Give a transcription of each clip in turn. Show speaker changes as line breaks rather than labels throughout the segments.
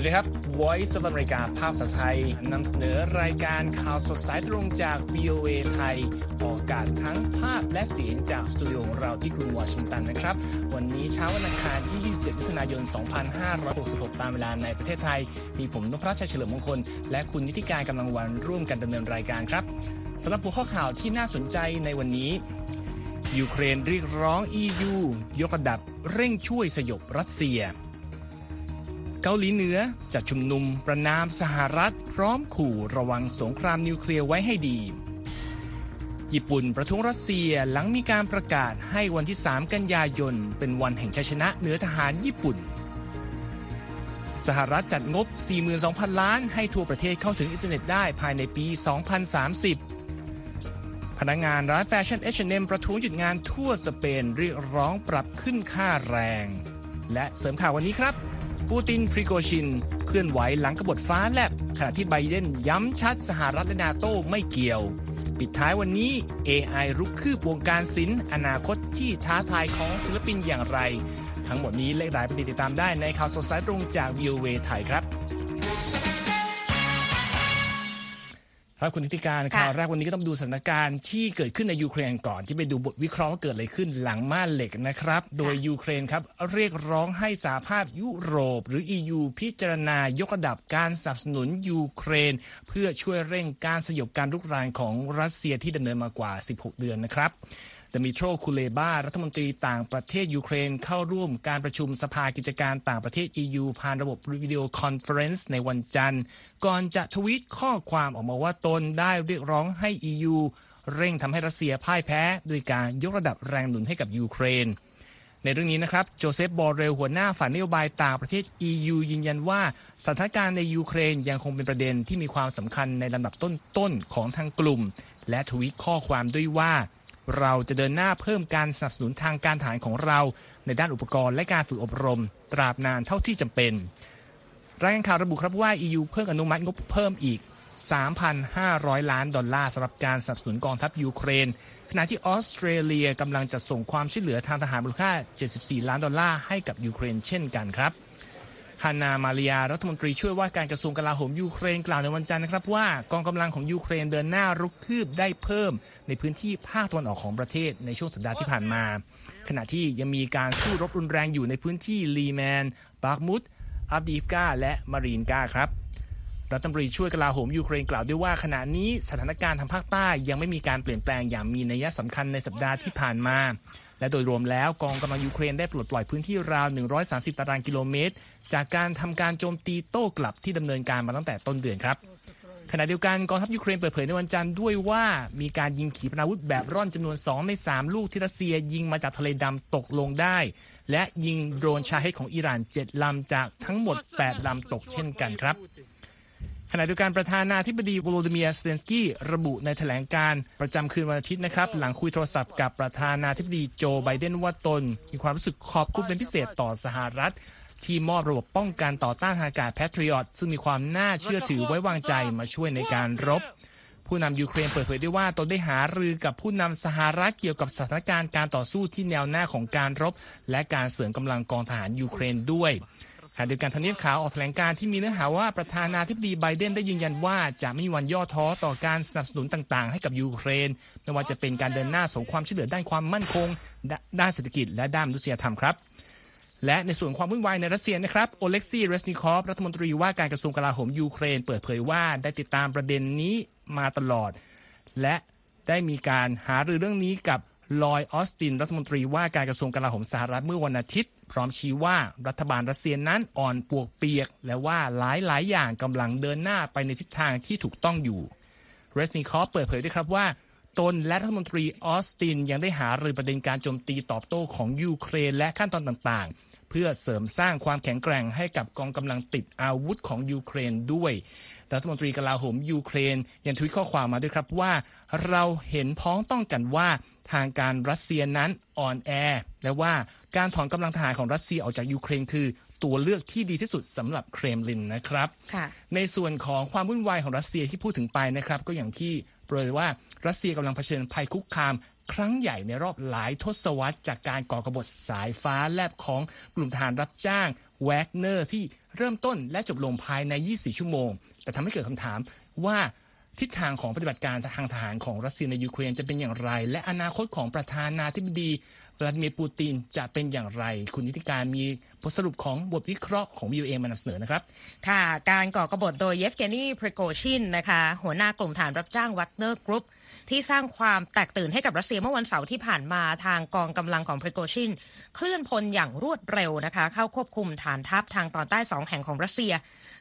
สวัสดีครับ Voice of America ภาพภาษาไทยนำเสนอรายการข่าวสดสายตรงจาก VOA ไทยออกอากาศทั้งภาพและเสียงจากสตูดิโอของเราที่กรุงวอชิงตันนะครับ วันนี้เช้าวันอังคารที่ 27 มิถุนายน 2566 ตามเวลาในประเทศไทย มีผมนพรัชชัยเฉลิมมงคล และคุณนิติการกำลังวันร่วมกันดำเนินรายการครับสำหรับหัวข้อข่าวที่น่าสนใจในวันนี้ยูเครนเรียกร้อง EU ยกระดับเร่งช่วยสยบรัสเซีย เกาหลีเหนือจัดชุมนุมประณามสหรัฐ พร้อมขู่ระวังสงครามนิวเคลียร์ไว้ให้ดี ญี่ปุ่นประท้วงรัสเซียหลังมีการประกาศให้วันที่ 3 กันยายน เป็นวันแห่งชัยชนะเหนือทหารญี่ปุ่น สหรัฐจัดงบ 42,000 ล้านให้ทั่วประเทศเข้าถึงอินเทอร์เน็ตได้ภายในปี 2030พนักงานร้านแฟชั่น H&M ประท้วงหยุดงานทั่วสเปนเรียกร้องปรับขึ้นค่าแรง และเสริมข่าววันนี้ครับ ปูติน พริโกชิน เคลื่อนไหวหลังกบฏฟ้าแลบ ขณะที่ไบเดนย้ำชัดสหรัฐและนาโต้ไม่เกี่ยว ปิดท้ายวันนี้ AI รุกคืบวงการศิลป์อนาคตที่ท้าทายของศิลปินอย่างไร ทั้งหมดนี้และหลายประเด็นติดตามได้ในข่าวสดสายตรงจากวิวเวไทยครับ ครับคุณธิติการ
ค่ะ
ข่าวแรกวันนี้ก็ต้องดูสถานการณ์ที่เกิดขึ้นในยูเครนก่อนที่ไปดูบทวิเคราะห์ว่าเกิดอะไรขึ้นหลังม่านเหล็กนะครับ โดยยูเครนครับเรียกร้องให้สหภาพยุโรป หรือ EU พิจารณายกระดับการสนับสนุนยูเครน เพื่อช่วยเร่งการสยบการรุกรานของรัสเซียที่ดำเนินมากว่า 16 เดือนนะครับ ดมิโตรคูเลบารัฐมนตรีต่างประเทศยูเครนเข้าร่วมการประชุมสภากิจการต่างประเทศ EU ผ่านระบบวิดีโอคอนเฟอเรนซ์ในวันจันทร์ ก่อนจะทวีตข้อความออกมาว่าตนได้เรียกร้องให้ EU เร่งทำให้รัสเซียพ่ายแพ้โดยการยกระดับแรงหนุนให้กับยูเครน ในเรื่องนี้นะครับ โจเซฟบอร์เรลหัวหน้าฝ่ายนโยบายต่างประเทศ EU ยืนยันว่าสถานการณ์ในยูเครนยังคงเป็นประเด็นที่มีความสำคัญในลำดับต้นๆของทางกลุ่ม และทวีตข้อความด้วยว่า เราจะเดินหน้าเพิ่มการสนับสนุนทางการทหารของเรา ในด้านอุปกรณ์และการฝึกอบรม ตราบนานเท่าที่จำเป็น รายงานข่าวระบุครับว่า EU เพิ่มอนุมัติงบเพิ่มอีก 3,500 ล้านดอลลาร์สำหรับการสนับสนุนกองทัพยูเครน ขณะที่ออสเตรเลียกำลังจะส่งความช่วยเหลือทางทหารมูลค่า 74 ล้านดอลลาร์ให้กับยูเครนเช่นกันครับ ฮานามาเลียร์ รัฐมนตรีช่วยว่าการกระทรวงกลาโหมยูเครนกล่าวในวันจันทร์นะครับว่ากองกำลังของยูเครนเดินหน้ารุกคืบได้เพิ่ม ในพื้นที่ภาคตะวันออกของประเทศในช่วงสัปดาห์ที่ผ่านมา ขณะที่ยังมีการสู้รบรุนแรงอยู่ในพื้นที่ลีแมนบัคมุตอัฟดีฟกาและมารีนกาครับรัฐมนตรีช่วยกลาโหมยูเครนกล่าวด้วยว่าขณะนี้สถานการณ์ทางภาคใต้ยังไม่มีการเปลี่ยนแปลงอย่างมีนัยสำคัญในสัปดาห์ที่ผ่านมา และโดยรวมแล้วกองกำลังยูเครนได้ปลดปล่อยพื้นที่ราว 130 ตารางกิโลเมตร จากการทำการโจมตีโต้กลับที่ดำเนินการมาตั้งแต่ต้นเดือนครับขณะเดียวกันกองทัพยูเครนเปิดเผยในวันจันทร์ด้วยว่ามีการยิงขีปนาวุธแบบร่อนจำนวน 2 ใน 3 ลูกที่รัสเซียยิงมาจากทะเลดำตกลงได้ และยิงโดรนชาเฮดของอิหร่าน 7 ลำจากทั้งหมด 8 ลำตกเช่นกันครับ ขณะเดียวกันประธานาธิบดีโวโลดิเมียร์ เซเลนสกี้ระบุในแถลงการณ์ประจำคืนวันอาทิตย์นะครับ หลังคุยโทรศัพท์กับประธานาธิบดีโจไบเดนว่าตน มีความรู้สึกขอบคุณเป็นพิเศษต่อสหรัฐ ที่มอบระบบป้องกันต่อต้านทางอากาศแพทริออตซึ่งมีความน่าเชื่อถือไว้วางใจมาช่วยในการรบผู้นำยูเครนเปิดเผยด้วยว่าตนได้หารือกับผู้นำสหรัฐเกี่ยวกับสถานการณ์การต่อสู้ที่แนวหน้าของการรบ และการเสริมกำลังกองทหารยูเครนด้วย ขณะเดียวกันทำเนียบขาวออกแถลงการที่มีเนื้อหาว่าประธานาธิบดีไบเดนได้ยืนยันว่าจะไม่มีวันย่อท้อต่อการสนับสนุนต่างๆ ให้กับยูเครนไม่ว่าจะเป็นการเดินหน้าส่งความช่วยเหลือด้านความมั่นคง ด้านเศรษฐกิจและด้านมนุษยธรรมครับ และในส่วนความวุ่นวายในรัสเซียนะครับโอเล็กซีเรสนิคอฟรัฐมนตรีว่าการกระทรวงกลาโหมยูเครน เปิดเผยว่าได้ติดตามประเด็นนี้มาตลอด และได้มีการหารือเรื่องนี้กับ ลอยด์ ออสตินรัฐมนตรีว่าการกระทรวงกลาโหมสหรัฐเมื่อวันอาทิตย์ พร้อมชี้ว่ารัฐบาลรัสเซียนั้นอ่อนปวกเปียก และว่าหลายหลายๆอย่างกำลังเดินหน้าไปในทิศทางที่ถูกต้องอยู่เรสนิคอฟเปิดเผยด้วยครับว่า ตนและรัฐมนตรีออสตินยังได้หารือประเด็นการโจมตีตอบโต้ของยูเครนและขั้นตอนต่างๆ เพื่อเสริมสร้างความแข็งแกร่งให้กับกองกำลังติดอาวุธของยูเครนด้วย รัฐมนตรีกลาโหมยูเครน ยังทวีตข้อความมาด้วยครับว่า เราเห็นพ้องต้องกันว่าทางการรัสเซียนั้นอ่อนแอ และว่าการถอนกำลังทหารของรัสเซียออกจากยูเครนคือตัวเลือกที่ดีที่สุดสำหรับเครมลินนะครับ
ค่ะ
ในส่วนของความวุ่นวายของรัสเซียที่พูดถึงไปนะครับ ก็อย่างที่เปรยว่ารัสเซียกำลังเผชิญภัยคุกคาม ครั้งใหญ่ในรอบหลายทศวรรษจากการก่อกบฏสายฟ้าแลบของกลุ่มทหารรับจ้างแวกเนอร์ที่เริ่มต้นและจบลงภายใน 24 ชั่วโมง แต่ทำให้เกิดคำถามว่าทิศทางของปฏิบัติการทางทหารของรัสเซียในยูเครนจะเป็นอย่างไร และอนาคตของประธานาธิบดีวลาดิเมียร์ปูตินจะเป็นอย่างไร คุณนิติการมี บทสรุปของบทวิเคราะห์ของวีโอเอมานำเสนอนะครับ
ค่ะการก่อกบฏโดยเยฟเกนีพริโกชินนะคะหัวหน้ากลุ่มทหารรับจ้างแวกเนอร์กรุ๊ปที่สร้างความแตกตื่นให้กับรัสเซียเมื่อวันเสาร์ที่ผ่านมาทางกองกำลังของพริโกชิน เคลื่อนพลอย่างรวดเร็วนะคะ เข้าควบคุมฐานทัพทางตอนใต้สองแห่งของรัสเซีย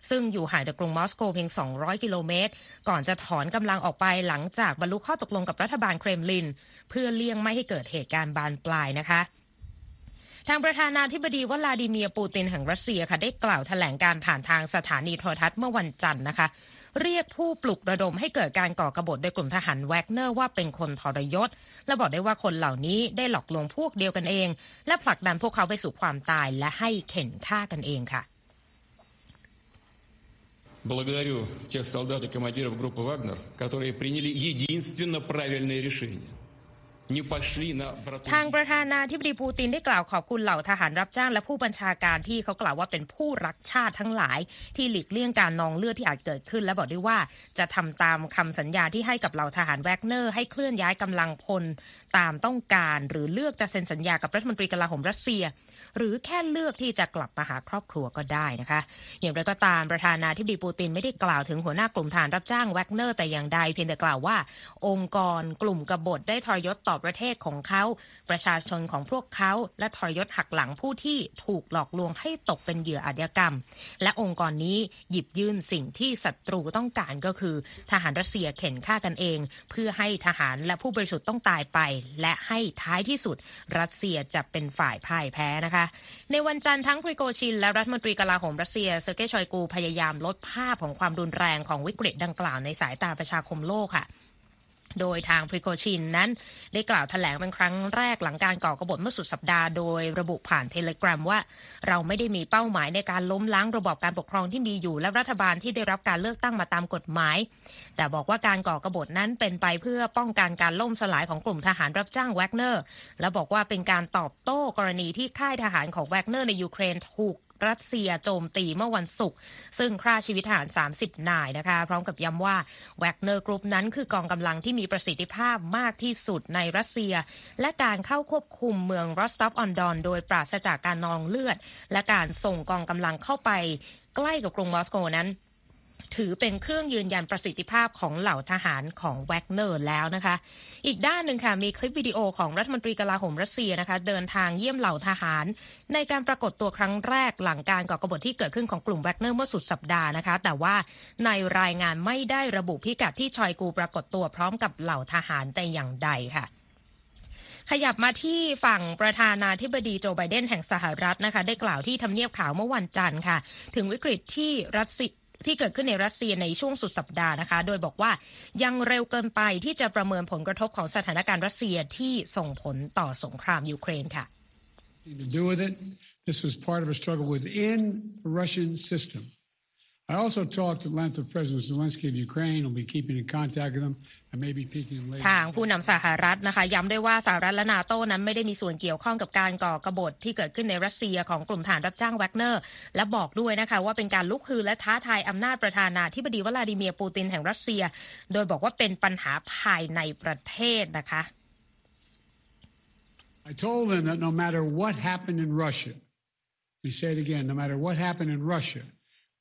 ซึ่งอยู่ห่างจากกรุงมอสโกเพียง 200 กิโลเมตร ก่อนจะถอนกำลังออกไปหลังจากบรรลุข้อตกลงกับรัฐบาลเครมลิน เพื่อเลี่ยงไม่ให้เกิดเหตุการณ์บานปลายนะคะ ทางประธานาธิบดีวลาดิเมียร์ปูตินแห่งรัสเซียค่ะได้กล่าวแถลงการผ่านทางสถานีโทรทัศน์เมื่อวันจันทร์นะคะ เรียกผู้ปลุกระดมให้เกิดการก่อกบฏโดยกลุ่มทหารแวกเนอร์ว่าเป็นคนทรยศ และบอกได้ว่าคนเหล่านี้ได้หลอกลวงพวกเดียวกันเอง และผลักดันพวกเขาไปสู่ความตายและให้เข็นฆ่ากันเองค่ะ
Благодарю тех солдат и командиров группы «Вагнер», которые приняли единственно правильное решение.
ทางประธานาธิบดีปูตินได้กล่าวขอบคุณเหล่าทหารรับจ้างและผู้บัญชาการที่เขากล่าวว่าเป็นผู้รักชาติทั้งหลาย ที่หลีกเลี่ยงการนองเลือดที่อาจเกิดขึ้น และบอกด้วยว่าจะทำตามคำสัญญาที่ให้กับเหล่าทหารแวกเนอร์ให้เคลื่อนย้ายกำลังพลตามต้องการ หรือเลือกจะเซ็นสัญญากับรัฐมนตรีกลาโหมรัสเซีย หรือแค่เลือกที่จะกลับมาหาครอบครัวก็ได้นะคะ อย่างไรก็ตามประธานาธิบดีปูตินไม่ได้กล่าวถึงหัวหน้ากลุ่มทหารรับจ้างแวกเนอร์แต่อย่างใดเพียงแต่กล่าวว่า องค์กรกลุ่มกบฏได้ทรยศต่อประเทศของเขา ประชาชนของพวกเขา และทรยศหักหลังผู้ที่ถูกหลอกลวงให้ตกเป็นเหยื่ออาชญากรรม และองค์กรนี้หยิบยื่นสิ่งที่ศัตรูต้องการก็คือ ทหารรัสเซียเข่นฆ่ากันเอง เพื่อให้ทหารและผู้บริสุทธิ์ต้องตายไป และให้ท้ายที่สุด รัสเซียจะเป็นฝ่ายพ่ายแพ้นะคะ ในวันจันทร์ทั้งพริโกชิน และรัฐมนตรีกลาโหมรัสเซียเซอร์เกย์ชอยกูพยายามลดภาพของความรุนแรงของวิกฤตดังกล่าวในสายตาประชาคมโลกค่ะ โดยทางพริโกชินนั้น ได้กล่าวแถลงเป็นครั้งแรกหลังการก่อกบฏเมื่อสุดสัปดาห์โดยระบุผ่านเทเลแกรมว่า เราไม่ได้มีเป้าหมายในการล้มล้างระบอบการปกครองที่มีอยู่และรัฐบาลที่ได้รับการเลือกตั้งมาตามกฎหมาย แต่บอกว่าการก่อกบฏนั้นเป็นไปเพื่อป้องกันการล่มสลายของกลุ่มทหารรับจ้างแวกเนอร์และบอกว่าเป็นการตอบโต้กรณีที่ค่ายทหารของแวกเนอร์ในยูเครนถูก รัสเซียโจมตีเมื่อวันศุกร์ซึ่งฆ่าชีวิตทหาร 30 นายนะคะ พร้อมกับย้ำว่าแวกเนอร์กรุ๊ปนั้นคือกองกำลังที่มีประสิทธิภาพมากที่สุดในรัสเซีย และการเข้าควบคุมเมืองรอสตอฟออนดอนโดยปราศจากการนองเลือด และการส่งกองกำลังเข้าไปใกล้กับกรุงมอสโกนั้น ถือเป็นเครื่องยืนยันประสิทธิภาพของเหล่าทหารของแวกเนอร์แล้วนะคะ อีกด้านหนึ่งค่ะมีคลิปวิดีโอของรัฐมนตรีกลาโหมรัสเซียนะคะ เดินทางเยี่ยมเหล่าทหาร ในการปรากฏตัวครั้งแรกหลังการก่อกบฏที่เกิดขึ้นของกลุ่มแวกเนอร์เมื่อสุดสัปดาห์นะคะ แต่ว่าในรายงานไม่ได้ระบุพิกัดที่ชอยกูปรากฏตัวพร้อมกับเหล่าทหารแต่อย่างใดค่ะขยับมาที่ฝั่งประธานาธิบดีโจไบเดนแห่งสหรัฐนะคะ ได้กล่าวที่ทำเนียบขาวเมื่อวันจันทร์ค่ะ ถึงวิกฤตที่รัสเซีย ที่เกิดขึ้นในรัสเซียในช่วงสุดสัปดาห์นะคะ โดยบอกว่ายังเร็วเกินไปที่จะประเมินผลกระทบของสถานการณ์รัสเซียที่ส่งผลต่อสงครามยูเครนค่ะ
to do with it. This was part of a struggle within the Russian system. I also talked at length with President Zelensky of Ukraine. I'll be keeping in contact with him and maybe peeking him later.
ทางผู้นำสหรัฐนะคะย้ำด้วยว่าสหรัฐและนาโต้นั้นไม่ได้มีส่วนเกี่ยวข้องกับการก่อกบฏที่เกิดขึ้นในรัสเซียของกลุ่มฐานรับจ้างแวกเนอร์ และบอกด้วยนะคะว่าเป็นการลุกฮือและท้าทายอำนาจประธานาธิบดีวลาดิเมียร์ปูตินแห่งรัสเซีย โดยบอกว่าเป็นปัญหาภายในประเทศนะคะ
I told them that no matter what happened in Russia, let me say it again, no matter what happened in Russia,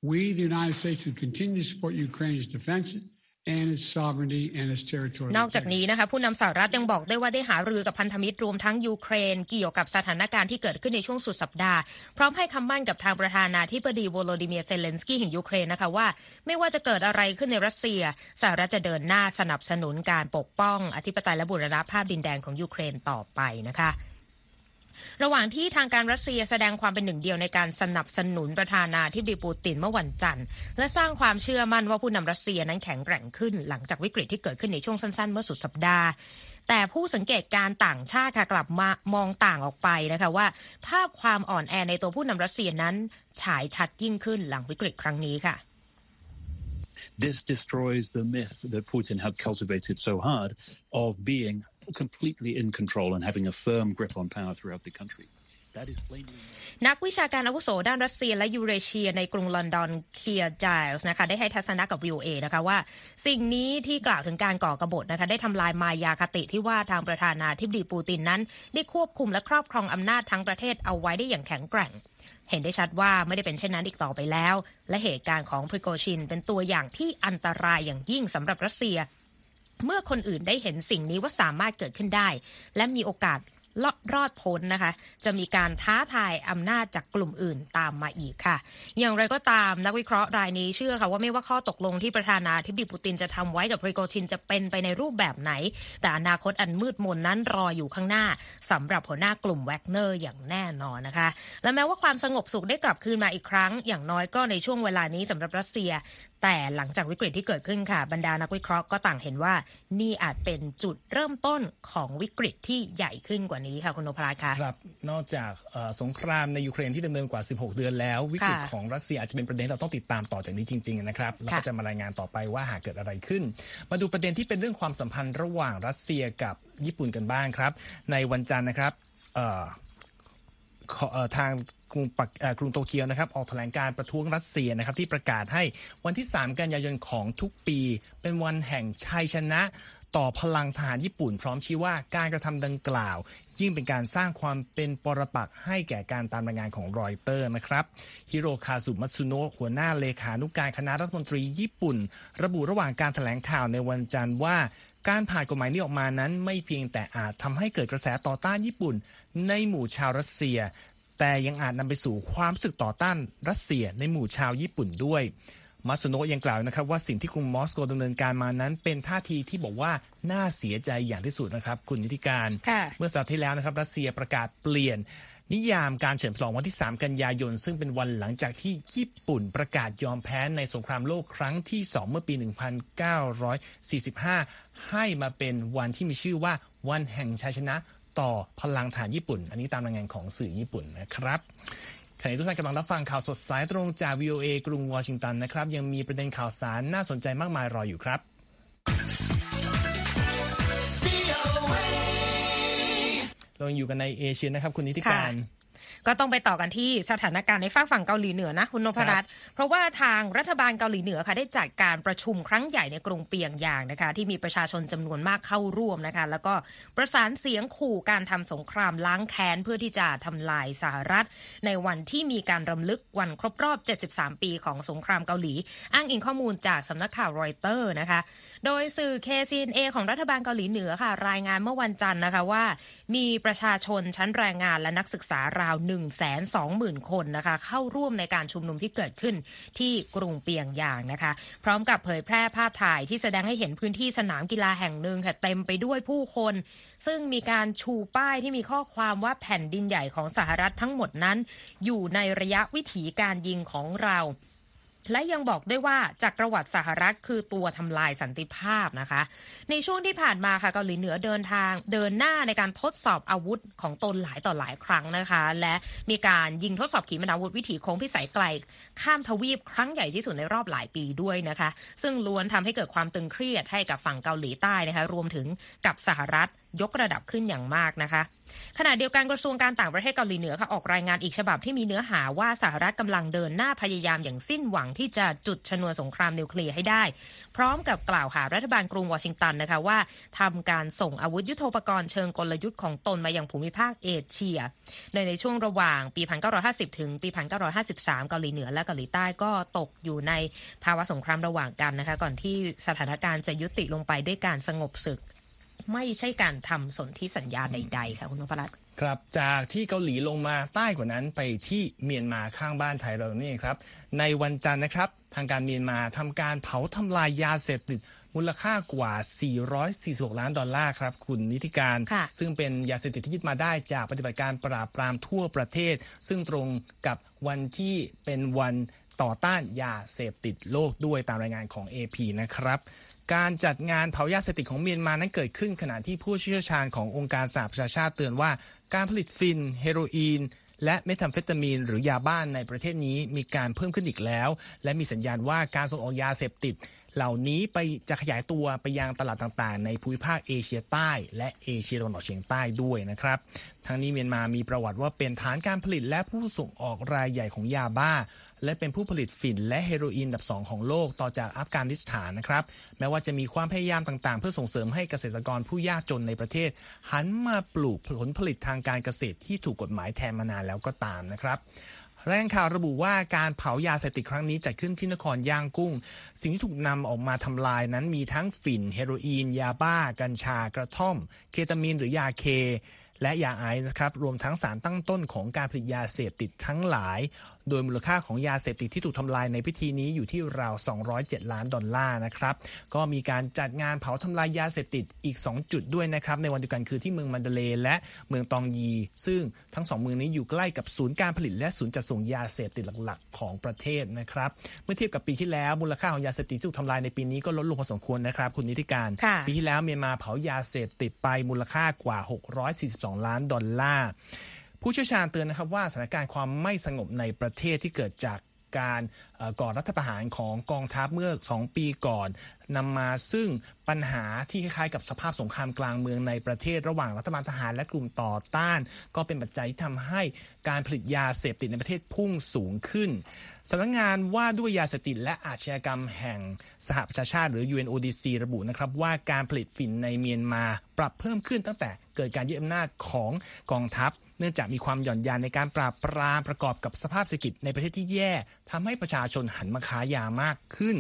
we, the United States, would continue to support Ukraine's defense and its sovereignty and its territorial
นอกจาก
integrity.
นี้นะคะผู้นำสหรัฐยังบอกด้วยว่าได้หารือกับพันธมิตรรวมทั้งยูเครน เกี่ยวกับสถานการณ์ที่เกิดขึ้นในช่วงสุดสัปดาห์ พร้อมให้คำมั่นกับทางประธานาธิบดีโวโลดิเมียร์เซเลนสกี้แห่งยูเครนนะคะว่า ไม่ว่าจะเกิดอะไรขึ้นในรัสเซีย สหรัฐจะเดินหน้าสนับสนุนการปกป้อง อธิปไตยและบูรณภาพดินแดนของยูเครนต่อไปนะคะ ระหว่างที่ทางการรัสเซียแสดงความเป็นหนึ่งเดียวในการสนับสนุนประธานาธิบดีปูตินเมื่อวันจันทร์ และสร้างความเชื่อมั่นว่าผู้นำรัสเซียนั้นแข็งแกร่งขึ้น หลังจากวิกฤตที่เกิดขึ้นในช่วงสั้นๆ เมื่อสุดสัปดาห์แต่ผู้สังเกตการต่างชาติค่ะกลับมามองต่างออกไปนะคะว่า ภาพความอ่อนแอในตัวผู้นำรัสเซียนั้น ฉายชัดยิ่งขึ้นหลังวิกฤตครั้งนี้ค่ะ
This destroys the myth that Putin had cultivated so hard of being completely in control and having a firm grip on power throughout the country.
นักวิชาการอาวุโสด้านรัสเซียและยูเรเชียในกรุงลอนดอนเคียร์ไจล์นะคะได้ให้ทัศนะกับ VOA นะคะว่า สิ่งนี้ที่กล่าวถึงการก่อกบฏนะคะได้ทำลายมายาคติที่ว่าทางประธานาธิบดีปูตินนั้น ได้ควบคุมและครอบครองอำนาจทั้งประเทศเอาไว้ได้อย่างแข็งแกร่ง เห็นได้ชัดว่าไม่ได้เป็นเช่นนั้นอีกต่อไปแล้ว และเหตุการณ์ของพริโกชินเป็นตัวอย่างที่อันตรายอย่างยิ่งสำหรับรัสเซีย เมื่อคนอื่นได้เห็นสิ่งนี้ว่าสามารถเกิดขึ้นได้ และมีโอกาสรอดรอดพ้นนะคะ จะมีการท้าทายอำนาจจากกลุ่มอื่นตามมาอีกค่ะ อย่างไรก็ตามนักวิเคราะห์รายนี้เชื่อค่ะว่าไม่ว่าข้อตกลงที่ประธานาธิบดีปูตินจะทำไว้กับพริโกชินจะเป็นไปในรูปแบบไหน แต่อนาคตอันมืดมนนั้นรออยู่ข้างหน้าสำหรับหัวหน้ากลุ่มแวกเนอร์อย่างแน่นอนนะคะ และแม้ว่าความสงบสุขได้กลับคืนมาอีกครั้ง อย่างน้อยก็ในช่วงเวลานี้สำหรับรัสเซียแต่หลังจากวิกฤตที่เกิดขึ้นค่ะ บรรดานักวิเคราะห์ก็ต่างเห็นว่า นี่อาจเป็นจุดเริ่มต้นของวิกฤตที่ใหญ่ขึ้นกว่านี้ค่ะคุณนพรัตน์ค่ะ
ครับ นอกจากเอ่อสงครามในยูเครนที่ดำเนินกว่า 16 เดือนแล้ว วิกฤต
ค่ะ
ของรัสเซียอาจจะเป็นประเด็นที่เราต้องติดตามต่อจากนี้จริงๆนะครับแล้วก็
ค่ะ
จะมารายงานต่อไปว่าหากเกิดอะไรขึ้น มาดูประเด็นที่เป็นเรื่องความสัมพันธ์ระหว่างรัสเซียกับญี่ปุ่นกันบ้างครับ ในวันจันทร์นะครับเอ่อขอเอ่อ ทางกรุงปักกรุงโตเกียวนะครับออกแถลงการประท้วงรัสเซียนะครับที่ประกาศให้วันที่ 3 กันยายนของทุกปี เป็นวันแห่งชัยชนะ ต่อพลังทหารญี่ปุ่น พร้อมชี้ว่าการกระทำดังกล่าว ยิ่งเป็นการสร้างความเป็นปรปักษ์ให้แก่การตามรายงานของรอยเตอร์นะครับฮิโรคาสุมัตสุโนะหัวหน้าเลขานุการคณะรัฐมนตรีญี่ปุ่น ระบุระหว่างการแถลงข่าวในวันจันทร์ว่า การผ่านกฎหมายนี้ออกมานั้นไม่เพียงแต่อาจทำให้เกิดกระแสต่อต้านญี่ปุ่น ในหมู่ชาวรัสเซีย แต่ยังอาจนำไปสู่ความรู้สึกต่อต้านรัสเซียในหมู่ชาวญี่ปุ่นด้วยมาสโนะยังกล่าวนะครับว่าสิ่งที่กรุงมอสโกดำเนินการมานั้น เป็นท่าทีที่บอกว่าน่าเสียใจอย่างที่สุดนะครับ คุณนิติการ
ค่ะ
เมื่อสัปดาห์ที่แล้วนะครับรัสเซียประกาศเปลี่ยน นิยามการเฉลิมฉลองวันที่ 3 กันยายน ซึ่งเป็นวันหลังจากที่ญี่ปุ่นประกาศยอมแพ้ในสงครามโลกครั้งที่ 2 เมื่อปี 1945 ให้มาเป็นวันที่มีชื่อว่าวันแห่งชัยชนะต่อพลังฐานญี่ปุ่น อันนี้ตามรายงานของสื่อญี่ปุ่นนะครับขณะนี้ทุกท่านกำลังรับฟังข่าวสดสายตรงจาก VOA กรุงวอชิงตันนะครับ ยังมีประเด็นข่าวสารน่าสนใจมากมายรออยู่ครับ เรายังอยู่กันในเอเชียนะครับ คุณนิติการ
ก็ต้องไปต่อกันที่สถานการณ์ในฝั่งฝั่งเกาหลีเหนือนะคุณนพรัตน์เพราะว่าทางรัฐบาลเกาหลีเหนือค่ะได้จัดการประชุมครั้งใหญ่ในกรุงเปียงยางนะคะที่มีประชาชนจำนวนมากเข้าร่วมนะคะแล้วก็ประสานเสียงขู่การทำสงครามล้างแค้นเพื่อที่จะทำลายสหรัฐ ในวันที่มีการรำลึกวันครบรอบ 73 ปีของสงครามเกาหลี อ้างอิงข้อมูลจากสำนักข่าวรอยเตอร์นะคะ โดยสื่อ KCNA ของรัฐบาลเกาหลีเหนือค่ะ รายงานเมื่อวันจันทร์นะคะว่า มีประชาชนชั้นแรงงานและนักศึกษาราว1 2 0 0 0 0 คนนะคะ เข้าร่วมในการชุมนุมที่เกิดขึ้นที่กรุงเปียงยางนะคะ พร้อมกับเผยแพร่ภาพถ่ายที่แสดงให้เห็นพื้นที่สนามกีฬาแห่งหนึ่งค่ะเต็มไปด้วยผู้คน ซึ่งมีการชูป้ายที่มีข้อความว่าแผ่นดินใหญ่ของสหรัฐทั้งหมดนั้น อยู่ในระยะวิถีการยิงของเรา และยังบอกด้วยว่าจากประวัติสหรัฐคือตัวทำลายสันติภาพนะคะ ในช่วงที่ผ่านมาค่ะเกาหลีเหนือเดินทางเดินหน้าในการทดสอบอาวุธของตนหลายต่อหลายครั้งนะคะ และมีการยิงทดสอบขีปนาวุธวิถีโค้งพิสัยไกล ข้ามทวีปครั้งใหญ่ที่สุดในรอบหลายปีด้วยนะคะ ซึ่งล้วนทำให้เกิดความตึงเครียดให้กับฝั่งเกาหลีใต้นะคะรวมถึงกับสหรัฐยกระดับขึ้นอย่างมากนะคะ ขณะเดียวกันกระทรวงการต่างประเทศเกาหลีเหนือค่ะออกรายงานอีกฉบับที่มีเนื้อหาว่าสหรัฐกำลังเดินหน้าพยายามอย่างสิ้นหวังที่จะจุดชนวนสงครามนิวเคลียร์ให้ได้ พร้อมกับกล่าวหารัฐบาลกรุงวอชิงตันนะคะว่าทำการส่งอาวุธยุโทโธปกรณ์เชิงกลยุทธ์ของตนมายังภูมิภาคเอเชียโดยในช่วงระหว่างปี 1950 ถึงปี 1953 เกาหลีเหนือและเกาหลีใต้ก็ตกอยู่ในภาวะสงครามระหว่างกันนะคะก่อนที่สถานการณ์จะยุติลงไปด้วยการสงบศึก ไม่ใช่การทำสนธิสัญญาใด ๆ ค่ะคุณนพรัตน์
ครับจากที่เกาหลีลงมาใต้กว่านั้นไปที่เมียนมาข้างบ้านไทยเรานี่ครับ ในวันจันทร์นะครับ ทางการเมียนมาทำการเผาทำลายยาเสพติดมูลค่ากว่า 446 ล้านดอลลาร์ครับ คุณนิติการ
ค่ะ
ซึ่งเป็นยาเสพติดที่ยึดมาได้จากปฏิบัติการปราบปรามทั่วประเทศ ซึ่งตรงกับวันที่เป็นวันต่อต้านยาเสพติดโลกด้วยตามรายงานของ AP นะครับ การจัดงานเผายาเสพติดของเมียนมานั้นเกิดขึ้นขณะที่ผู้เชี่ยวชาญขององค์การสหประชาชาติเตือนว่า การผลิตฟิน เฮโรอีน และเมทา m เฟตามีน หรือยาบ้านในประเทศนี้มีการเพิ่มขึ้นอีกแล้ว และมีสัญญาณว่าการส่งออกยาเสพติด เหล่านี้ไปจะขยายตัวไปยังตลาดต่างๆ ในภูมิภาคเอเชียใต้ และเอเชียตะวันออกเฉียงใต้ด้วยนะครับทั้งนี้เมียนมามีประวัติว่าเป็นฐานการผลิตและผู้ส่งออกรายใหญ่ของยาบ้า และเป็นผู้ผลิตฝิ่นและเฮโรอีนดับสองของโลกต่อจากอัฟกานิสถานนะครับแม้ว่าจะมีความพยายามต่างๆ เพื่อส่งเสริมให้เกษตรกรผู้ยากจนในประเทศ หันมาปลูกผลผลิตทางการเกษตรที่ถูกกฎหมายแทนมานานแล้วก็ตามนะครับ รายงานข่าวระบุว่าการเผายาเสพติดครั้งนี้จัดขึ้นที่นครย่างกุ้ง สิ่งที่ถูกนำออกมาทำลายนั้นมีทั้งฝิ่น เฮโรอีน ยาบ้า กัญชากระท่อม เคตามีนหรือยาเคและยาไอซ์นะครับรวมทั้งสารตั้งต้นของการผลิตยาเสพติดทั้งหลาย โดยมูลค่าของยาเสพติดที่ถูกทำลายในพิธีนี้อยู่ที่ราว 207 ล้านดอลลาร์นะครับ ก็มีการจัดงานเผาทำลายยาเสพติดอีก 2 จุดด้วยนะครับ ในวันเดียวกันคือที่เมืองมันเดเลและเมืองตองยี ซึ่งทั้งสองเมืองนี้อยู่ใกล้กับศูนย์การผลิตและศูนย์จัดส่งยาเสพติดหลักๆ ของประเทศนะครับ เมื่อเทียบกับปีที่แล้วมูลค่าของยาเสพติดที่ถูกทำลายในปีนี้ก็ลดลงพอสมควรนะครับคุณนิติการ ปีที่แล้วเมียนมาเผายาเสพติดไปมูลค่ากว่า 642 ล้านดอลลาร์ ผู้เชี่ยวชาญเตือนนะครับว่าสถานการณ์ความไม่สงบในประเทศที่เกิดจากการก่อรัฐประหารของกองทัพเมื่อ 2 ปีก่อนนำมาซึ่งปัญหาที่คล้ายๆกับสภาพสงครามกลางเมืองในประเทศระหว่างรัฐบาลทหารและกลุ่มต่อต้าน ก็เป็นปัจจัยที่ทำให้การผลิตยาเสพติดในประเทศพุ่งสูงขึ้นสำนักงานว่าด้วยยาเสพติดและอาชญากรรมแห่งสหประชาชาติหรือ UNODC ระบุนะครับว่าการผลิตฝิ่นในเมียนมาปรับเพิ่มขึ้นตั้งแต่เกิดการยึดอำนาจของกองทัพ เนื่องจากมีความหย่อนยานในการปราบปรามประกอบกับสภาพเศรษฐกิจในประเทศที่แย่ทำให้ประชาชนหันมาค้ายามากขึ้น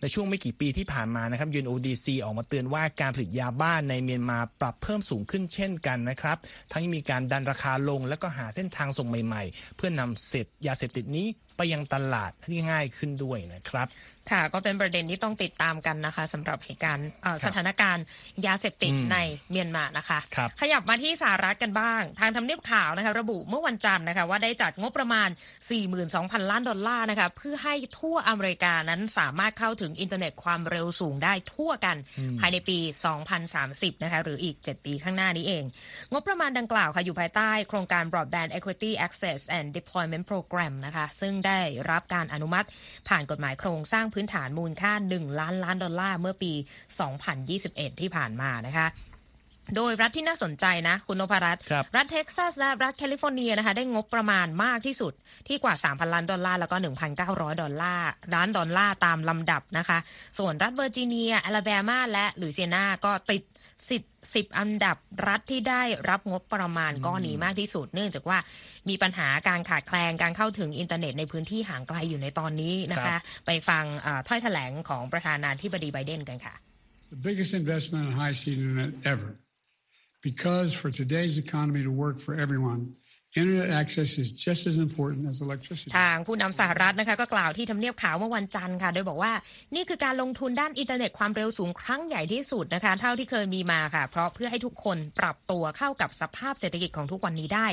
ในช่วงไม่กี่ปีที่ผ่านมานะครับ UNODC ออกมาเตือนว่าการผลิตยาบ้านในเมียนมาปรับเพิ่มสูงขึ้นเช่นกันนะครับ ทั้งมีการดันราคาลงแล้วก็หาเส้นทางส่งใหม่ ๆ เพื่อนำเสร็จยาเสพติดนี้ไปยังตลาดที่ง่ายขึ้นด้วยนะครับ
ค่ะ ก็เป็นประเด็นที่ต้องติดตามกันนะคะสำหรับเหตุการณ์เอ่อ
ครับ
สถานการณ์ยาเสพติด
อืม
ในเมียนมานะคะ
ครับ
ขยับมาที่สหรัฐกันบ้าง ทางทำเนียบข่าวนะคะ ระบุเมื่อวันจันทร์นะคะว่าได้จัดงบประมาณ 42,000 ล้านดอลลาร์นะคะ เพื่อให้ทั่วอเมริกานั้นสามารถเข้าถึงอินเทอร์เน็ตความเร็วสูงได้ทั่วกัน ภายในปี 2030 นะคะ หรืออีก 7 ปีข้างหน้านี้เอง งบประมาณดังกล่าวค่ะอยู่ภายใต้โครงการ Broadband Equity Access and Deployment Program นะคะซึ่งได้รับการอนุมัติผ่านกฎหมายโครงสร้างพื้นฐานมูลค่า 1 ล้านล้านดอลลาร์เมื่อปี 2021 ที่ผ่านมานะคะ โดยรัฐที่น่าสนใจนะ คุณนพรัตน์
ครับ
รัฐเท็กซัสและรัฐแคลิฟอร์เนียนะคะได้งบประมาณมากที่สุดที่กว่า 3,000 ล้านดอลลาร์ แล้วก็ 1,900 ดอลลาร์ล้านดอลลาร์ตามลำดับนะคะ ส่วนรัฐเวอร์จิเนียแอลาแบมาและหลุยเซียนาก็ติดสิบสิบอันดับรัฐที่ได้รับงบประมาณก้อนนี้มากที่สุด เนื่องจากว่ามีปัญหาการขาดแคลนการเข้าถึงอินเทอร์เน็ตในพื้นที่ห่างไกลอยู่ในตอนนี้นะ
คะ
ครั
บ
ไปฟังเอ่อถ้อยแถลงของประธานาธิบดีไบเดนกันค่ะ
the biggest investment in high speed internet ever. Because for today's economy to work for everyone, internet access is just as important as electricity.
ทางผู้นำสหรัฐนะคะก็กล่าวที่ทำเนียบขาวเมื่อวันจันทร์ค่ะ โดยบอกว่านี่คือการลงทุนด้านอินเทอร์เน็ตความเร็วสูงครั้งใหญ่ที่สุดนะคะ เท่าที่เคยมีมาค่ะ เพราะเพื่อให้ทุกคนปรับตัวเข้ากับสภาพเศรษฐกิจของทุกวันนี้ได้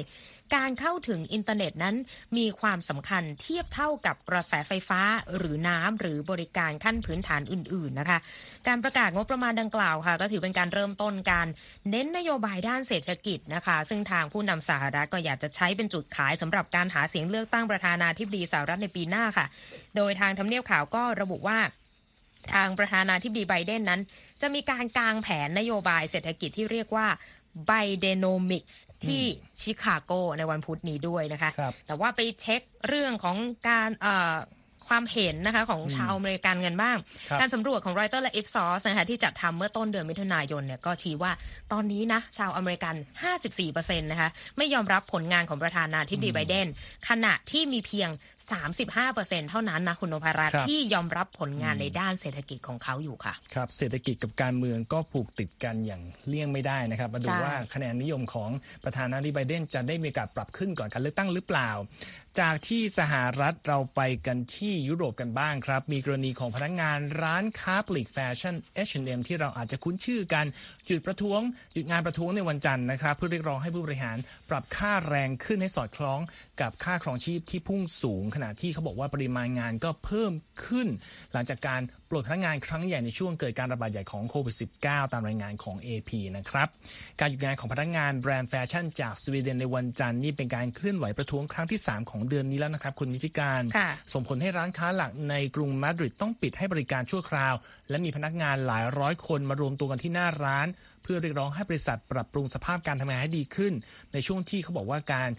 การเข้าถึงอินเทอร์เน็ตนั้น มีความสำคัญเทียบเท่ากับกระแสไฟฟ้าหรือน้ำหรือบริการขั้นพื้นฐานอื่น ๆนะคะ การประกาศงบประมาณดังกล่าวค่ะ ก็ถือเป็นการเริ่มต้นการเน้นนโยบายด้านเศรษฐกิจนะคะ ซึ่งทางผู้นำสหรัฐก็อยากจะใช้เป็นจุดขายสำหรับการหาเสียงเลือกตั้งประธานาธิบดีสหรัฐในปีหน้าค่ะ โดยทางทำเนียบข่าวก็ระบุว่าทางประธานาธิบดีไบเดนนั้น จะมีการกางแผนนโยบายเศรษฐกิจที่เรียกว่า Bidenomics ที่ชิคาโกในวันพุธนี้ด้วยนะคะ
ครับ
แต่ว่าไปเช็คเรื่องของการเอ่อ ความเห็นนะคะของชาวอเมริกันกันบ้าง
ครับ
การสำรวจของรอยเตอร์และ Ipsos นะคะที่จัดทำเมื่อต้นเดือนมิถุนายนเนี่ยก็ชี้ว่าตอนนี้นะชาวอเมริกัน 54%นะคะไม่ยอมรับผลงานของประธานาธิบดีไบเดน ขณะที่มีเพียง 35%เท่านั้นนะคุณนพรัตน์
ครับ
ที่ยอมรับผลงานในด้านเศรษฐกิจของเขาอยู่ค่ะ
ครับเศรษฐกิจกับการเมืองก็ผูกติดกันอย่างเลี่ยงไม่ได้นะครับมาดู
ใช่
ว่าคะแนนนิยมของประธานาธิบดีไบเดนจะได้มีการปรับขึ้นก่อนการเลือกตั้งหรือเปล่าจากที่สหรัฐเราไปกันที่ยุโรปกันบ้างครับ มีกรณีของพนักงานร้านค้าปลีกแฟชั่น H&M ที่เราอาจจะคุ้นชื่อกัน หยุดประท้วง หยุดงานประท้วงในวันจันทร์นะครับ เพื่อเรียกร้องให้ผู้บริหารปรับค่าแรงขึ้นให้สอดคล้องกับค่าครองชีพที่พุ่งสูง ขณะที่เขาบอกว่าปริมาณงานก็เพิ่มขึ้น หลังจากการ ปลดพนักงานครั้งใหญ่ในช่วงเกิดการระบาดใหญ่ของโควิด -19 ตามรายงานของ AP นะครับ การหยุดงานของพนักงานแบรนด์แฟชั่นจากสวีเดนในวันจันทร์นี่เป็นการเคลื่อนไหวประท้วงครั้งที่ 3 ของเดือนนี้แล้วนะครับ คุณนิติการ
ค่ะ
ส่งผลให้ร้านค้าหลักในกรุงมาดริดต้องปิดให้บริการชั่วคราว และมีพนักงานหลายร้อยคนมารวมตัวกันที่หน้าร้าน เพื่อเรียกร้องให้บริษัทปรับปรุงสภาพการทำงานให้ดีขึ้น ในช่วงที่เขาบอกว่าการ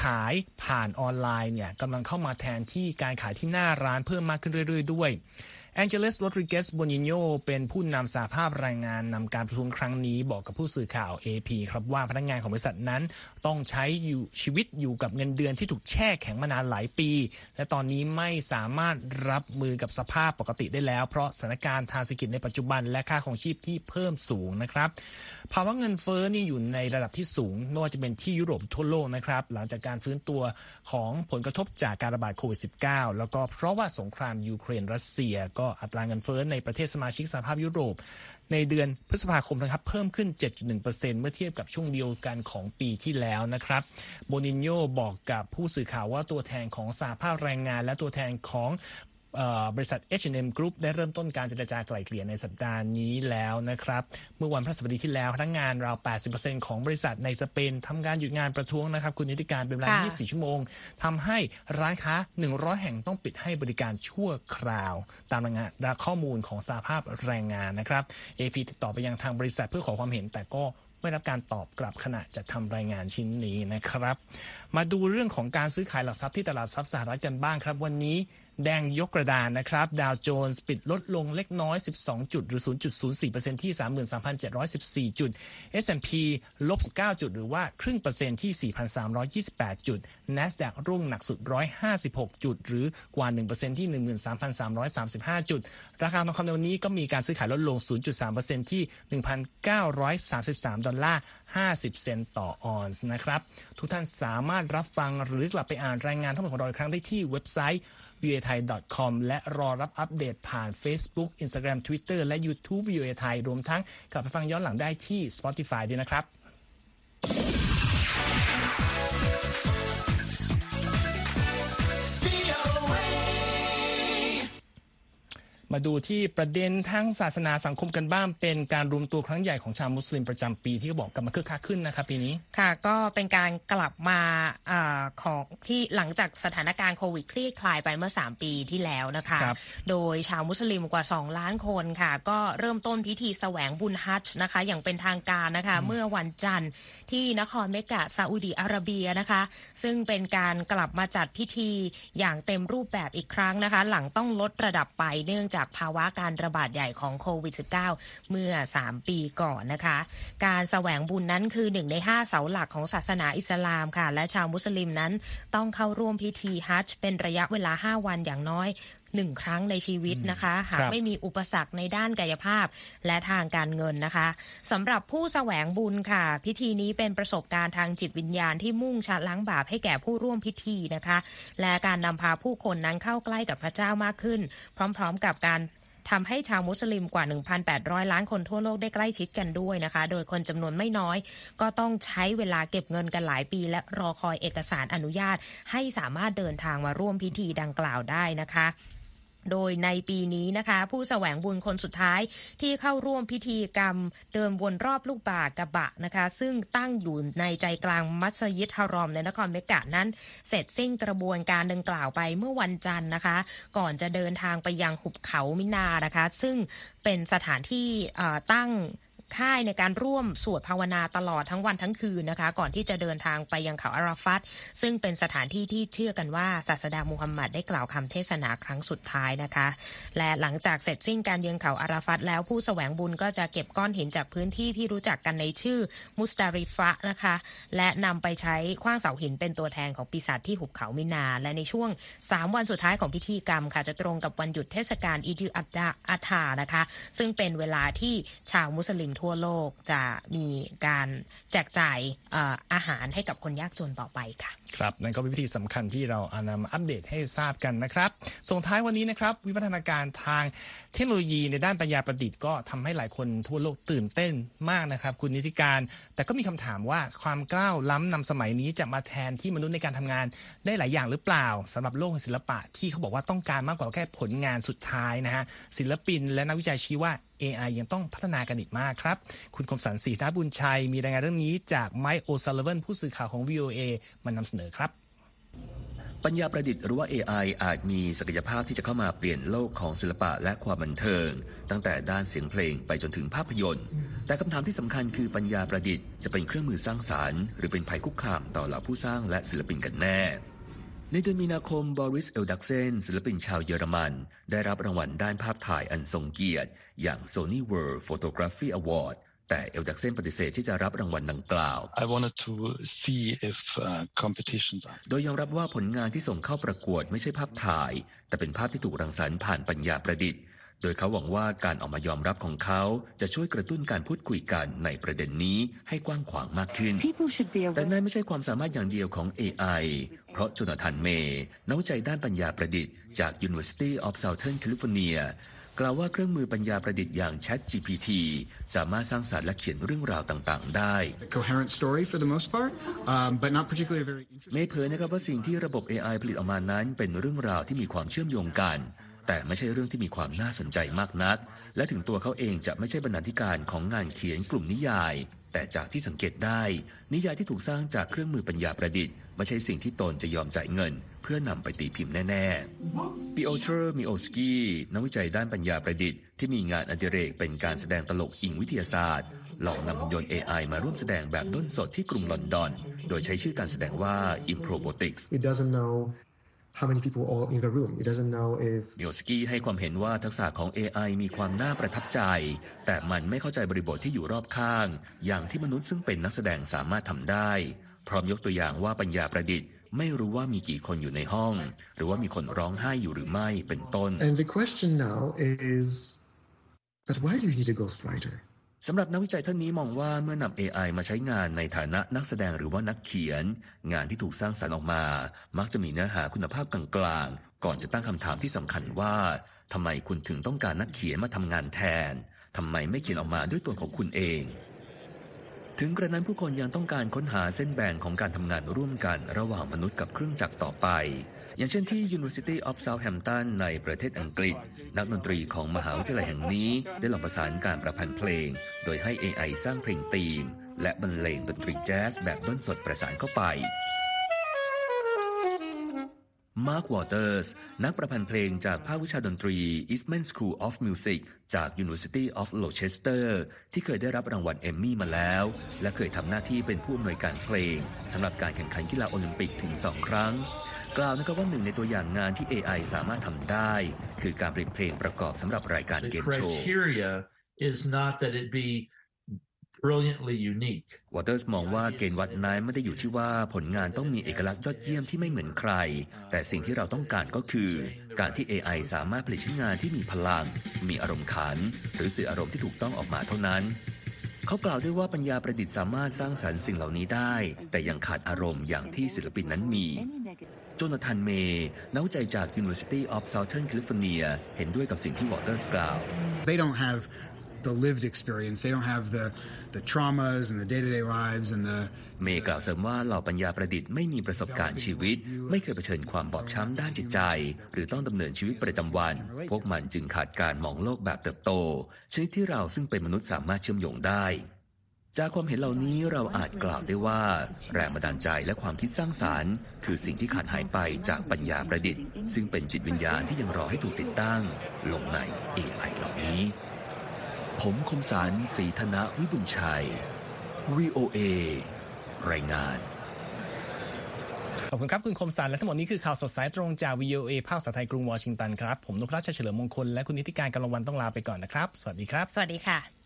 ขายผ่านออนไลน์เนี่ยกำลังเข้ามาแทนที่การขายที่หน้าร้านเพิ่มมากขึ้นเรื่อย ๆ ด้วย แองเจลิสโรดริเกสโบนิโยเป็นผู้นำสหภาพแรงงานนำการประท้วงครั้งนี้บอกกับผู้สื่อข่าว AP ครับว่าพนักงานของบริษัทนั้น ต้องใช้อยู่ชีวิตอยู่กับเงินเดือนที่ถูกแช่แข็งมานานหลายปี และตอนนี้ไม่สามารถรับมือกับสภาพปกติได้แล้ว เพราะสถานการณ์ทางเศรษฐกิจในปัจจุบันและค่าครองชีพที่เพิ่มสูงนะครับภาวะเงินเฟ้อนี่อยู่ในระดับที่สูงไม่ว่าจะเป็นที่ยุโรปทั่วโลกนะครับหลังจากการฟื้นตัวของผลกระทบจากการระบาดโควิด -19 แล้วก็เพราะว่าสงครามยูเครนรัสเซียก็อัตราเงินเฟ้อในประเทศสมาชิกสหภาพยุโรป ในเดือนพฤษภาคมนะครับเพิ่มขึ้น 7.1%เมื่อเทียบกับช่วงเดียวกันของปีที่แล้วนะครับโบนินโยบอกกับผู้สื่อข่าวว่าตัวแทนของสหภาพแรงงาน และตัวแทนของ บริษัท H&M Group ได้เริ่มต้นการเจรจาไกล่เกลี่ยในสัปดาห์นี้แล้วนะครับ เมื่อวันพฤหัสบดีที่แล้วพนักงานราว 80%ของบริษัทในสเปนทำการหยุดงานประท้วงนะครับ คุณนิติการเป็นเวลา
ค่ะ
24 ชั่วโมงทำให้ร้านค้า 100 แห่งต้องปิดให้บริการชั่วคราว ตามรายงานและข้อมูลของสาภาพแรงงานนะครับ AP ติดต่อไปยังทางบริษัทเพื่อขอความเห็นแต่ก็ไม่รับการตอบกลับขณะจะทำรายงานชิ้นนี้นะครับ มาดูเรื่องของการซื้อขายหลักทรัพย์ที่ตลาดทรัพย์สหรัฐกันบ้างครับ วันนี้ แดงยกกระดานนะครับ ดาวโจนส์ปิดลดลงเล็กน้อย 12 จุด หรือ 0.04%ที่ 33,714 จุด S&P ลบ 9 จุด หรือว่าครึ่งเปอร์เซ็นต์ที่ 4,328 จุด NASDAQ ร่วงหนักสุด 156 จุด หรือกว่า 1%ที่ 13,335 จุด ราคาทองคำในวันนี้ก็มีการซื้อขายลดลง 0.3%ที่ 1,933 ดอลลาร์ 50 เซนต์ต่อออนซ์นะครับ ทุกท่านสามารถรับฟังหรือกลับไปอ่านรายงานทั้งหมดของเราอีกครั้งได้ที่เว็บไซต์ v a t h a i c o m และรอรับอัปเดตผ่าน Facebook Instagram Twitter และ YouTube VOA ไทยรวมทั้งกลับไปฟังย้อนหลังได้ที่ Spotify ด้วยนะครับ มาดูที่ประเด็นทั้งศาสนาสังคมกันบ้างเป็นการรวมตัวครั้งใหญ่ของชาวมุสลิมประจำปีที่เขาบอกกลับมาคึกคักขึ้นนะครับปีนี้
ค่ะ ก็เป็นการกลับมาอาของที่หลังจากสถานการณ์โควิดคลี่คลายไปเมื่อ 3 ปีที่แล้วนะคะ
ครับ
โดยชาวมุสลิมกว่า 2 ล้านคนค่ะ ก็เริ่มต้นพิธีแสวงบุญฮัจญ์นะคะ อย่างเป็นทางการนะคะ เมื่อวันจันทร์ที่นครเมกะซาอุดีอาระเบียนะคะ ซึ่งเป็นการกลับมาจัดพิธีอย่างเต็มรูปแบบอีกครั้งนะคะ หลังต้องลดระดับไปเนื่องจากจากภาวะการระบาดใหญ่ของโควิด -19 เมื่อ 3 ปีก่อนนะคะ การแสวงบุญนั้นคือหนึ่งใน5เสาหลักของศาสนาอิสลามค่ะ และชาวมุสลิมนั้นต้องเข้าร่วมพิธีฮัจญ์เป็นระยะเวลา 5 วันอย่างน้อย หนึ่งครั้งในชีวิตนะคะ หาก
ครับ
ไม่มีอุปสรรคในด้านกายภาพและทางการเงินนะคะสำหรับผู้แสวงบุญค่ะ พิธีนี้เป็นประสบการณ์ทางจิตวิญญาณที่มุ่งชะล้างบาปให้แก่ผู้ร่วมพิธีนะคะ และการนำพาผู้คนนั้นเข้าใกล้กับพระเจ้ามากขึ้น พร้อม ๆ กับการทำให้ชาวมุสลิมกว่า 1,800 ล้านคนทั่วโลกได้ใกล้ชิดกันด้วยนะคะ โดยคนจำนวนไม่น้อย ก็ต้องใช้เวลาเก็บเงินกันหลายปี และรอคอยเอกสารอนุญาต ให้สามารถเดินทางมาร่วมพิธีดังกล่าวได้นะคะ โดยในปีนี้นะคะ ผู้แสวงบุญคนสุดท้ายที่เข้าร่วมพิธีกรรมเดินวนรอบลูกบากกะบะนะคะ ซึ่งตั้งอยู่ในใจกลางมัสยิดฮารอมในนครเมกะนั้น เสร็จสิ้นกระบวนการดังกล่าวไปเมื่อวันจันทร์นะคะ ก่อนจะเดินทางไปยังหุบเขามินานะคะ ซึ่งเป็นสถานที่ตั้ง ค่ายในการร่วมสวดภาวนาตลอดทั้งวันทั้งคืนนะคะ ก่อนที่จะเดินทางไปยังเขาอาราฟัตซึ่งเป็นสถานที่ที่เชื่อกันว่าศาสดามูฮัมหมัดได้กล่าวคำเทศนาครั้งสุดท้ายนะคะ และหลังจากเสร็จสิ้นการยืนเขาอาราฟัตแล้วผู้แสวงบุญก็จะเก็บก้อนหินจากพื้นที่ที่รู้จักกันในชื่อมุสตาริฟะนะคะ และนำไปใช้คว้างเสาหินเป็นตัวแทนของปีศาจที่หุบเขามินา และในช่วง 3 วันสุดท้ายของพิธีกรรมค่ะจะตรงกับวันหยุดเทศกาลอีดิอัดดาอัฐานะคะ ซึ่งเป็นเวลาที่ชาวมุสลิมทั่วโลกจะมีการแจกจ่ายอาหารให้กับคนยากจนต่อไปค่ะ
ครับ นั่นก็เป็นวิธีสำคัญที่เราอานำมาอัปเดตให้ทราบกันนะครับ ส่งท้ายวันนี้นะครับ วิวัฒนาการทางเทคโนโลยีในด้านปัญญาประดิษฐ์ก็ทำให้หลายคนทั่วโลกตื่นเต้นมากนะครับ คุณนิติการ แต่ก็มีคำถามว่าความกล้าวล้ำนำสมัยนี้จะมาแทนที่มนุษย์ในการทำงานได้หลายอย่างหรือเปล่าสำหรับโลกศิลปะที่เขาบอกว่าต้องการมากกว่าแค่ผลงานสุดท้ายนะฮะศิลปินและนักวิจัยชี้ว่า AI ยังต้องพัฒนากันอีกมากครับ คุณคมสันสีนาบุญชัย มีรายงานเรื่องนี้จากไมค์โอซาลเวนผู้สื่อข่าวของ VOA มานำเสนอครับ
ปัญญาประดิษฐ์หรือว่า AI อาจมีศักยภาพที่จะเข้ามาเปลี่ยนโลกของศิลปะและความบันเทิง ตั้งแต่ด้านเสียงเพลงไปจนถึงภาพยนตร์ แต่คำถามที่สำคัญคือปัญญาประดิษฐ์จะเป็นเครื่องมือสร้างสรรค์หรือเป็นภัยคุกคามต่อเหล่าผู้สร้างและศิลปินกันแน่ ในเดือนมีนาคมบอริสเอลดักเซนศิลปินชาวเยอรมัน ได้รับรางวัลด้านภาพถ่ายอันทรงเกียรติ อย่าง Sony World Photography Award แต่เอลดักเซนปฏิเสธที่จะรับรางวัลดังกล่าว
I wanted to see if uh, competitions are
โดยยอมรับว่าผลงานที่ส่งเข้าประกวดไม่ใช่ภาพถ่าย แต่เป็นภาพที่ถูกรังสรรค์ผ่านปัญญาประดิษฐ์ โดยเขาหวังว่าการออกมายอมรับของเขาจะช่วยกระตุ้นการพูดคุยกันในประเด็นนี้ให้กว้างขวางมากขึ้น
People should be
แต่
aware.
นั่นไม่ใช่ความสามารถอย่างเดียวของ AI เพราะโจนาธานเมย์นักวิจัยด้านปัญญาประดิษฐ์จาก University of Southern California กล่าวว่าเครื่องมือปัญญาประดิษฐ์อย่าง ChatGPT สามารถสร้างสรรค์และเขียนเรื่องราวต่าง ๆ ได้
a coherent story for the most part, um, but not particularly a very interesting.
เมย์เผยนะครับว่าสิ่งที่ระบบ AI ผลิตออกมานั้นเป็นเรื่องราวที่มีความเชื่อมโยงกัน แต่ไม่ใช่เรื่องที่มีความน่าสนใจมากนัก และถึงตัวเขาเองจะไม่ใช่บรรณาธิการของงานเขียนกลุ่มนิยาย แต่จากที่สังเกตได้ นิยายที่ถูกสร้างจากเครื่องมือปัญญาประดิษฐ์ไม่ใช่สิ่งที่ตนจะยอมจ่ายเงิน เพื่อนำไปตีพิมพ์แน่ๆปิโอเทอร์มิโอสกี้นักวิจัยด้านปัญญาประดิษฐ์ที่มีงานอดิเรกเป็นการแสดงตลกอิงวิทยาศาสตร์ลองนำหุ่นยนต์ AI มาร่วมแสดงแบบด้นสดที่กรุงลอนดอน โดยใช้ชื่อการแสดงว่า Improbotics
It doesn't know how many people are in the room. It doesn't know if
มิโอสกี้ให้ความเห็นว่าทักษะของ AI มีความน่าประทับใจ แต่มันไม่เข้าใจบริบทที่อยู่รอบข้าง อย่างที่มนุษย์ซึ่งเป็นนักแสดงสามารถทำได้ พร้อมยกตัวอย่างว่าปัญญาประดิษฐ์ ไม่รู้ว่ามีกี่คนอยู่ในห้อง หรือว่ามีคนร้องไห้อยู่หรือไม่เป็นต้น
and the question now is but why do you need a ghostwriter?
สำหรับนักวิจัยท่านนี้มองว่าเมื่อนำ AI มาใช้งานในฐานะนักแสดงหรือว่านักเขียน งานที่ถูกสร้างสรรค์ออกมา มักจะมีเนื้อหาคุณภาพกลางๆ ก่อนจะตั้งคำถามที่สำคัญว่าทำไมคุณถึงต้องการนักเขียนมาทำงานแทนทำไมไม่เขียนออกมาด้วยตัวของคุณเอง ถึงกระนั้นผู้คนยังต้องการค้นหาเส้นแบ่งของการทำงานร่วมกันระหว่างมนุษย์กับเครื่องจักรต่อไป อย่างเช่นที่ University of Southampton ในประเทศอังกฤษ นักดนตรีของมหาวิทยาลัยแห่งนี้ ได้ลองประสานการประพันธ์เพลง โดยให้ AI สร้างเพลงธีม และบรรเลงดนตรีแจ๊สแบบด้นสดประสานเข้าไป มาร์ควอเตอร์ส นักประพันธ์เพลงจากภาควิชาดนตรี Eastman School of Music จาก University of Rochester ที่เคยได้รับรางวัลเอมมี่มาแล้ว และเคยทำหน้าที่เป็นผู้อำนวยการเพลงสำหรับการแข่งขันกีฬาโอลิมปิกถึง 2 ครั้ง กล่าวนะครับว่าหนึ่งในตัวอย่างงานที่ AI สามารถทำได้ คือการผลิตเพลงประกอบสำหรับรายการเกมโชว์
is not that it be brilliantly unique.
วอเตอร์สมองว่าเกณฑ์วัดนั้นไม่ได้อยู่ที่ว่าผลงานต้องมีเอกลักษณ์ยอดเยี่ยมที่ไม่เหมือนใคร แต่สิ่งที่เราต้องการก็คือ การที่ AI สามารถผลิตชิ้นงานที่มีพลัง มีอารมณ์ขัน หรือสื่ออารมณ์ที่ถูกต้องออกมาเท่านั้น เขากล่าวด้วยว่าปัญญาประดิษฐ์สามารถสร้างสรรค์สิ่งเหล่านี้ได้ แต่ยังขาดอารมณ์อย่างที่ศิลปินนั้นมีโจนาธานเมย์นักวิจัยจาก University of Southern California เห็นด้วยกับสิ่งที่วอเตอร์สกล่าว
They don't have the lived experience. They don't have the the traumas and the day-to-day lives and the
เมย์กล่าวเสริมว่าเหล่าปัญญาประดิษฐ์ไม่มีประสบการณ์ชีวิต ไม่เคยเผชิญความบอบช้ำด้านจิตใจ หรือต้องดำเนินชีวิตประจำวัน พวกมันจึงขาดการมองโลกแบบเติบโต ชนิดที่เราซึ่งเป็นมนุษย์สามารถเชื่อมโยงได้ จากความเห็นเหล่านี้เราอาจกล่าวได้ว่า แรงบันดาลใจและความคิดสร้างสารรค์ คือสิ่งที่ขาดหายไปจากปัญญาประดิษฐ์ ซึ่งเป็นจิตวิญญาณที่ยังรอให้ถูกติดตั้ง ลงใน AI เหล่านี้ ผมคมสารสีธนะวิบุญชัย VOA รายงาน
ขอบคุณครับ คุณคมสันและทั้งหมดนี้คือข่าวสดสายตรงจาก VOA ภาคภาษาไทยกรุงวอชิงตันครับ ผมนพรัชชัยเฉลิมมงคลและคุณนิติการกำลังวันต้องลาไปก่อนนะครับ สวัสดีครับ
สวัสดีค่ะ